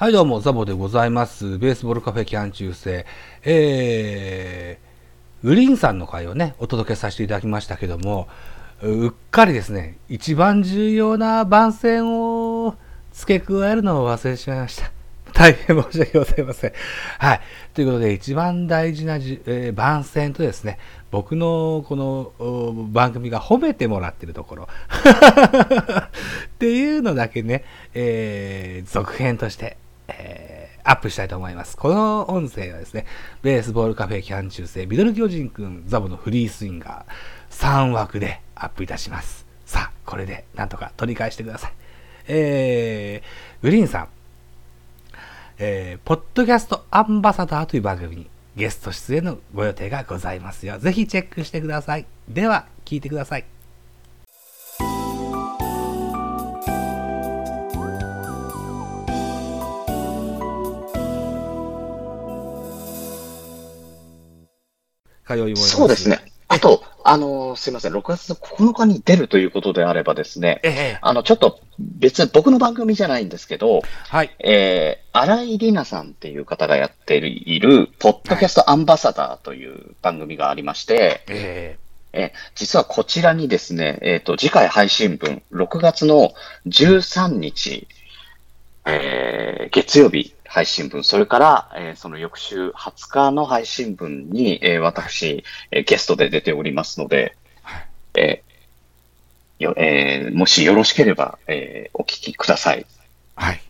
はい、どうも、ザボでございます。ベースボールカフェキャン中世。えー、グリンさんの回をね、お届けさせていただきましたけども、うっかりですね、一番重要な番宣を付け加えるのを忘れてしまいました。大変申し訳ございません。はい。ということで、一番大事なじ、えー番宣とですね、僕のこの番組が褒めてもらってるところ っていうのだけね、えー続編として、えーアップしたいと思います。この音声はですね、ベースボールカフェキャン中世、ミドル巨人くん、ザボのフリースインガー、3枠でアップいたします。さあ、これでなんとか取り返してください。えー、グリーンさん、えー、ポッドキャストアンバサダーという番組にゲスト出演のご予定がございますよ。ぜひチェックしてください。では、聞いてください。通いもそうですね。。あと、あのーすいません、6月の9日に出るということであればですね、ええあの、ちょっと別に僕の番組じゃないんですけど、はい。えー、荒井里奈さんっていう方がやっている、ポッドキャストアンバサダーという番組がありまして、ええー実はこちらにですね、えっ、と、次回配信分、6月の13日、えー月曜日配信分、それから、えーその翌週20日の配信分に、えー私、えーゲストで出ておりますので、えーよえーもしよろしければ、えーお聞きください。ーはい。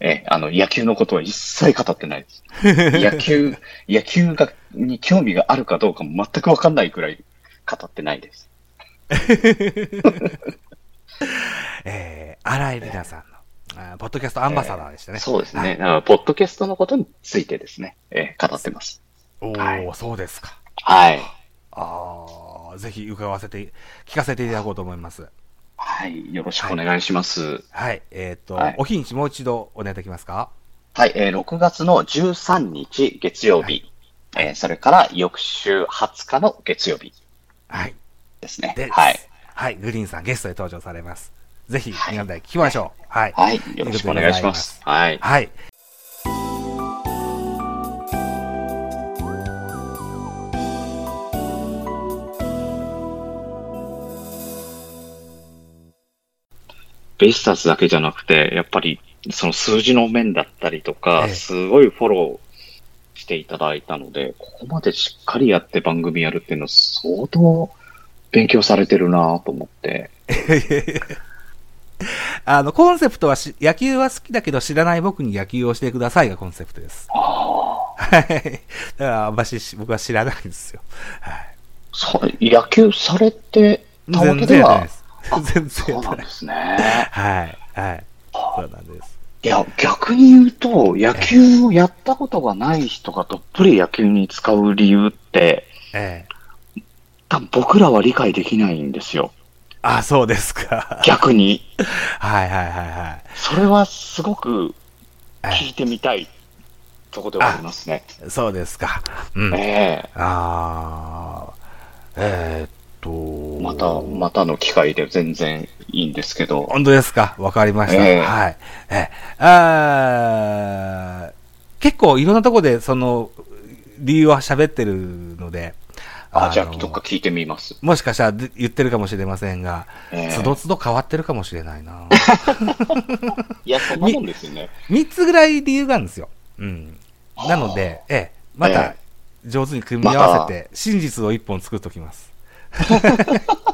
えーあの、野球のことは一切語ってないです。野球、野球が、に興味があるかどうかも全くわかんないくらい語ってないです。えー、荒井里奈さんポッドキャストアンバサダーでしたね。そうですね。ポッドキャストのことについてですね、えー語ってます。おー、はいそうですか。はい。ああ、ぜひ伺わせて、聞かせていただこうと思います。はい。よろしくお願いします。はい。えっ、と、はいお日にちもう一度お願いできますか？はい。えー6月の13日月曜日、えーそれから翌週20日の月曜日はい。ですね。で、はい。。はい。グリーンさんゲストで登場されます。ぜひ、はい皆さんで聞きましょう。はい。はい。よろしくお願いします。はい。はい。ベイスターズだけじゃなくて、やっぱりその数字の面だったりとか、ええすごいフォローしていただいたので、ここまでしっかりやって番組やるっていうのは相当勉強されてるなと思って。あの、コンセプトはし、野球は好きだけど知らない僕に野球をしてくださいがコンセプトです。ああ。はい。だから、あんまし僕は知らないんですよ。はい。そう野球されてたわ全けでは然やってないです。あ全然そう。なんですね。はい。はい。そうなんです。いや、逆に言うと、野球をやったことがない人がどっぷり野球に使う理由って、ええ多分僕らは理解できないんですよ。あ、そうですか。逆に。はいはいはいはい。それはすごくえ聞いてみたいとこではありますね。えそうですか。うん。ええああ、えーっと。また、またの機会で全然いいんですけど。本当ですか？わかりました。ええはい。えー結構いろんなところでその理由は喋ってるので、あ、のじゃあ、どっか聞いてみます。もしかしたらで言ってるかもしれませんが、ええつどつど変わってるかもしれないな。いや、そんなもんですよね。3つぐらい理由があるんですよ。うん。なので、ええ、またえ上手に組み合わせて、真実を一本作っときます。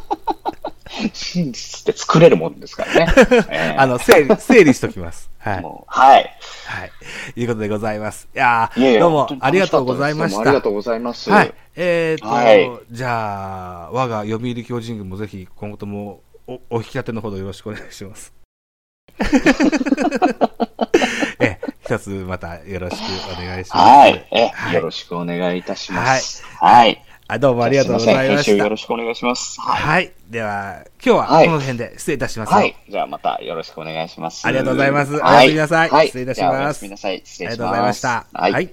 真実って作れるもんですからね。ええあの、整理、整理しときます。はい。はい。はい。いうことでございます。いやどうもありがとうございました。ありがとうございます。はい。えーと、はいじゃあ、我が読売巨人軍もぜひ今後ともおお引き立てのほどよろしくお願いします。え、一つまたよろしくお願いします。はい。え、はいよろしくお願いいたします。はい。あどうもありがとうございました。よろしくお願いします。はい。はい。では、今日ははいこの辺で失礼いたします。はい。じゃあまたよろしくお願いします。ありがとうございますはいおやすみなさいはい。失礼いたしますおやすみなさい。失礼します。ありがとうございました。はい。はい